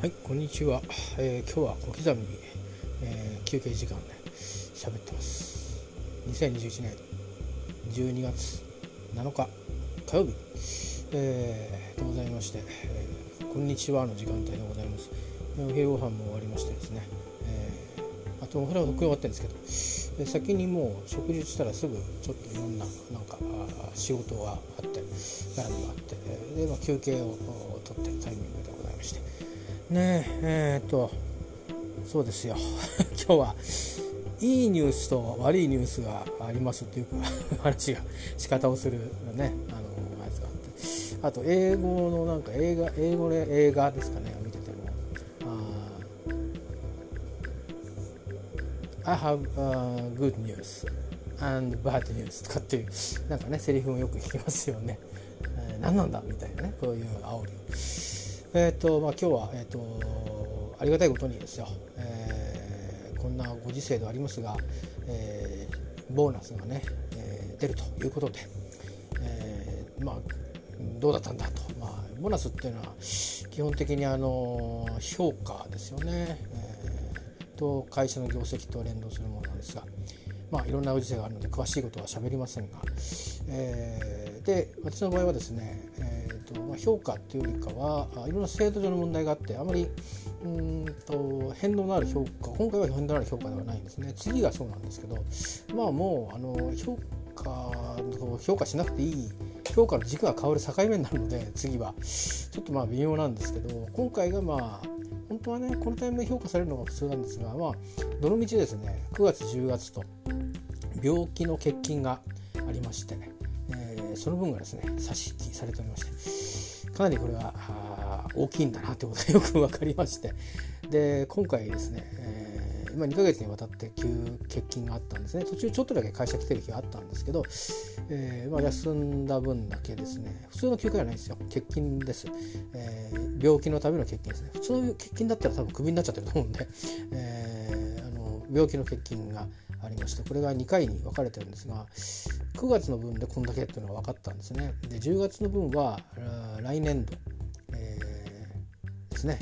はい、こんにちは。えー今日は小刻みに、えー休憩時間で喋ってます。2021年12月7日火曜日、えーでございまして、えーこんにちはの時間帯でございます。お昼ご飯も終わりましてですね、えーあとお風呂はとっくに終わってるんですけど、先にもう食事したらすぐちょっといろんななんか仕事があって絡みがあってで、まあ、休憩を取ってるタイミングでございましてねえーっとそうですよ。今日はいいニュースと悪いニュースがありますっていうか 話が仕方をするねあのやつがあってあと英語のなんか映画英語で映画ですかね見てても。あ I have、uh, good news and bad news とかっていうなんかねセリフもよく聞きますよね、えー何なんだみたいなねこういう煽り。えっ、とまあ今日はえっ、とありがたいことにですよ、えーこんなご時世ではありますが、えーボーナスがね、えー出るということで、えーまあどうだったんだと、まあ、ボーナスっていうのは基本的にあの評価ですよね、えーと会社の業績と連動するものなんですが、まあ、いろんなご時世があるので詳しいことは喋りませんが、えーで私の場合はですね、えーとまあ、評価っていうよりかはあいろんな制度上の問題があってあまりうんと変動のある評価今回は変動のある評価ではないんですね。次がそうなんですけどまあもうあの評価評価しなくていい評価の軸が変わる境目になるので次は。ちょっとまあ微妙なんですけど今回がまあ本当はねこのタイミングで評価されるのが普通なんですがまあどのみちですね9月10月と病気の欠勤がありまして、えーその分がですね差し引きされておりましてかなりこれは大きいんだなということがよく分かりましてで今回ですね、えー今2ヶ月にわたって急欠勤があったんですね。途中ちょっとだけ会社来てる日があったんですけど、えーまあ、休んだ分だけですね普通の休暇じゃないんですよ。欠勤です、えー病気のための欠勤ですね。普通の欠勤だったら多分クビになっちゃってると思うんで、えーあの病気の欠勤がありましてこれが2回に分かれてるんですが9月の分でこんだけっていうのが分かったんですね。で10月の分は来年度、えーですね。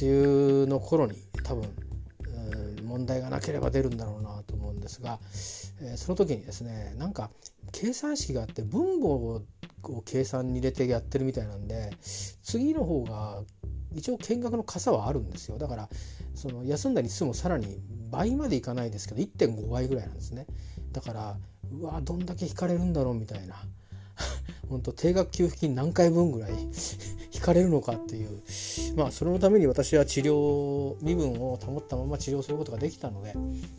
梅雨の頃に多分問題がなければ出るんだろうなと思うんですが、えーその時にですねなんか計算式があって分母を計算に入れてやってるみたいなんで次の方が一応見学の傘はあるんですよ。だからその休んだ日数もさらに倍までいかないですけど1.5倍ぐらいなんですね。だからうわどんだけ引かれるんだろうみたいな。本当定額給付金何回分ぐらい 引かれるのかっていう。まあそれのために私は治療身分を保ったまま治療することができたので、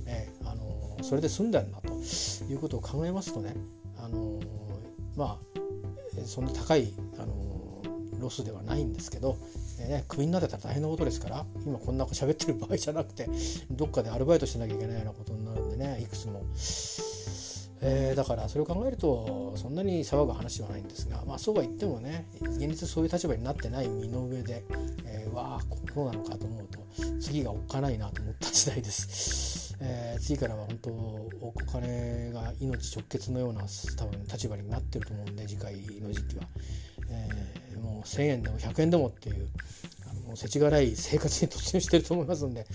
えーあのーそれで済んだんだということを考えますとね、あのーまあそんな高い、あのーロスではないんですけど、ね、クビになってたら大変なことですから今こんな喋ってる場合じゃなくてどっかでアルバイトしなきゃいけないようなことになるんでねいくつも。えーだからそれを考えるとそんなに騒ぐ話ではないんですが、まあ、そうは言ってもね現実そういう立場になってない身の上で、えー、わあこうなのかと思うと次がおっかないなと思った時代です、えー次からは本当お金が命直結のような多分立場になってると思うんで次回の時期は、えーもう1,000円でも100円でもっていうあのもう世知辛い生活に突入してると思いますんで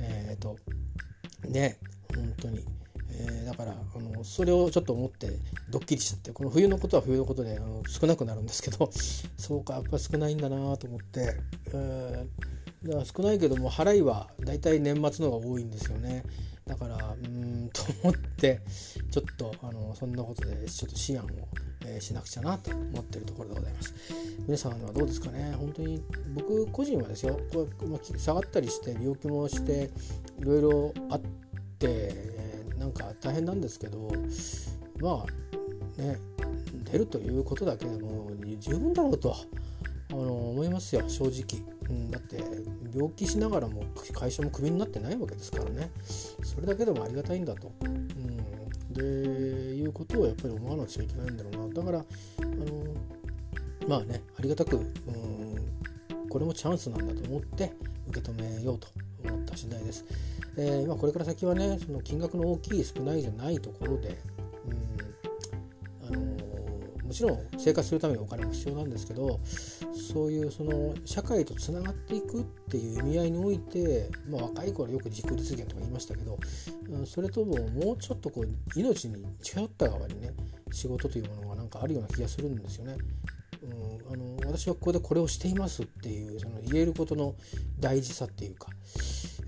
えっ、とね本当に。えーだからあのそれをちょっと思ってドッキリしちゃってこの冬のことは冬のことであの少なくなるんですけど そうかやっぱ少ないんだなと思って、えーだから少ないけども払いはだいたい年末の方が多いんですよねだからうーんと思ってちょっとあのそんなことでちょっと思案を、えーしなくちゃなと思ってるところでございます。皆さんはどうですかね？本当に僕個人はですよ。こう、まあ、下がったりして病気もしていろいろあって、えーなんか大変なんですけどまあね出るということだけでも十分だろうと。あの思いますよ正直、うん、だって病気しながらも会社もクビになってないわけですからね。それだけでもありがたいんだと、うん、でいうことをやっぱり思わなくちゃいけないんだろうな。だからあのまあねありがたく、うん、これもチャンスなんだと思って受け止めようと思った次第です。えーまあ、これから先はねその金額の大きい少ないじゃないところで、うんあのもちろん生活するためにお金も必要なんですけどそういうその社会とつながっていくっていう意味合いにおいて、まあ、若い頃よく自己実現とか言いましたけど、うん、それとももうちょっとこう命に近寄った側にね仕事というものがなんかあるような気がするんですよね。うん、あの私はここでこれをしていますっていうその言えることの大事さっていうか、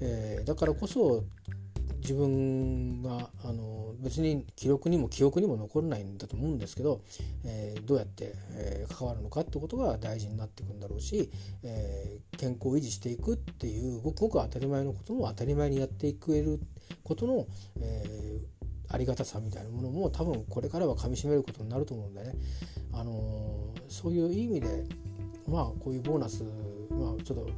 えー、だからこそ自分があの別に記録にも記憶にも残らないんだと思うんですけど、えー、どうやって、えー、関わるのかってことが大事になっていくんだろうし、えー、健康を維持していくっていうごくごく当たり前のことも当たり前にやっていくることの、えありがたさみたいなものも多分これからはかみしめることになると思うんでね、あのそういう意味でまあこういうボーナスまあちょっと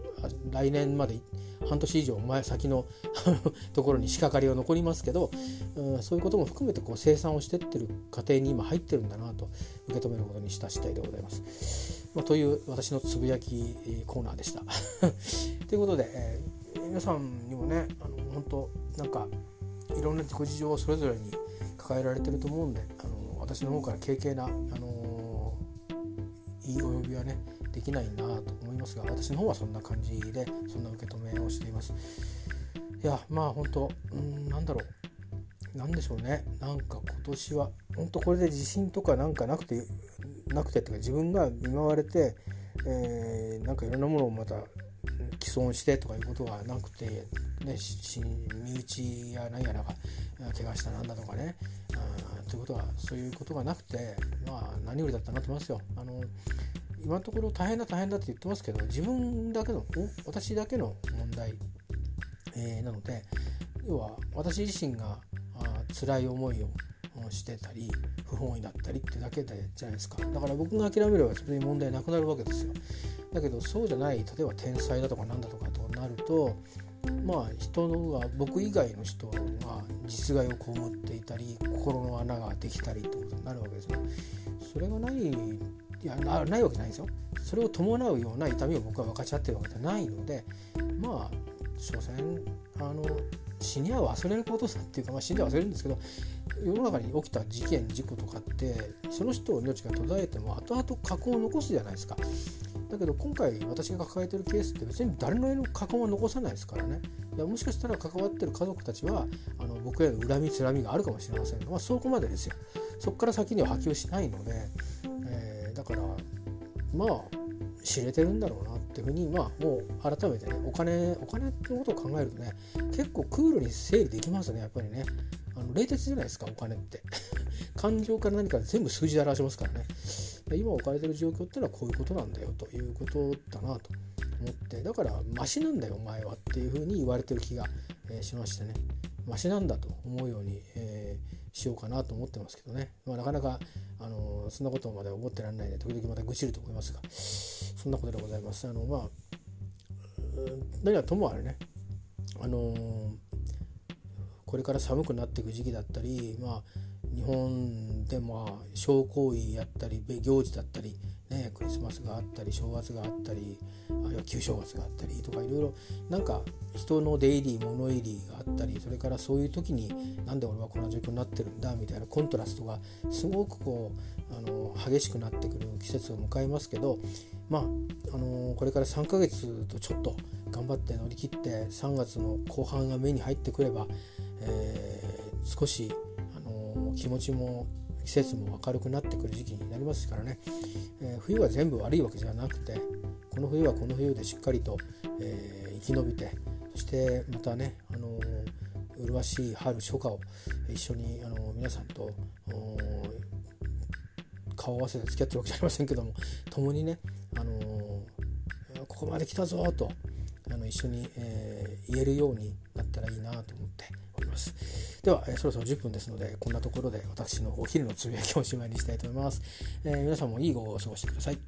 来年まで半年以上前先の ところに仕掛かりは残りますけど、うん、そういうことも含めてこう生産をしてってる過程に今入ってるんだなと受け止めることにした次第でございます。まあ、という私のつぶやきコーナーでした。ということで、えー、皆さんにもねあの本当なんかいろんなご事情をそれぞれに抱えられてると思うんであの私の方から軽々な、あのいいお呼びはねできないなと思いますが私の方はそんな感じでそんな受け止めをしています。いやまあ本当うんなんだろう。なんでしょうね。なんか今年は本当これで自信とかなんかなくてなくてっていうか自分が見舞われて、えー、なんかいろんなものをまた既存してとかいうことがなくて、ね、身内や何やらが怪我したなんだとかね。ということはそういうことがなくてまあ何よりだったなと思いますよ。あの今のところ大変だ大変だって言ってますけど自分だけの私だけの問題、えー、なので要は私自身があ辛い思いをしてたり不本意だったりってだけでじゃないですか。だから僕が諦めればそれに問題なくなるわけですよ。だけどそうじゃない例えば天才だとかなんだとかとなるとまあ人が僕以外の人が実害を被っていたり心の穴ができたりってことになるわけですねそれがないいやないわけないですよ。それを伴うような痛みを僕は分かち合ってるわけじゃないのでまあ所詮あの死には忘れることさっていうか、まあ、死んで忘れるんですけど世の中に起きた事件事故とかってその人の命が途絶えても後々過去を残すじゃないですか。だけど今回私が抱えてるケースって別に誰の絵の過去は残さないですからね。いやもしかしたら関わってる家族たちはあの僕への恨みつらみがあるかもしれませんが、まあ、そこまでですよ。そこから先には波及しないので、まあ知れてるんだろうなっていうふうにまあもう改めてねお金お金ってことを考えるとね結構クールに整理できますねやっぱりね。あの冷徹じゃないですかお金って。感情から何か全部数字で表しますからね。今置かれてる状況っていうのはこういうことなんだよということだなと思ってだからマシなんだよお前はっていうふうに言われてる気が、えー、しましてね。マシなんだと思うように、えー、しようかなと思ってますけどね、まあ、なかなか、あの、そんなことまで思ってらんないで時々また愚痴ると思いますが。そんなことでございます。あのまあ何はともあれね、あのこれから寒くなっていく時期だったり、まあ、日本でも小行為やったり行事だったり、ね、クリスマスがあったり正月があったりあるいは旧正月があったりとかいろいろなんか人の出入り物入りがあったりそれからそういう時になんで俺はこんな状況になってるんだみたいなコントラストがすごくこうあの激しくなってくる季節を迎えますけどまああのこれから3ヶ月とちょっと頑張って乗り切って3月の後半が目に入ってくれば、えー、少しあの気持ちも季節も明るくなってくる時期になりますからね、えー、冬は全部悪いわけじゃなくてこの冬はこの冬でしっかりと、えー、生き延びてそしてまたね、あのー、麗しい春初夏を一緒に、あの、皆さんと顔合わせて付き合ってるわけじゃありませんけども共にね、あのここまで来たぞとあの一緒に、え言えるようになったらいいなと思っております。では、えー、そろそろ10分ですのでこんなところで私のお昼のつぶやきをおしまいにしたいと思います、えー、皆さんもいい午後を過ごしてください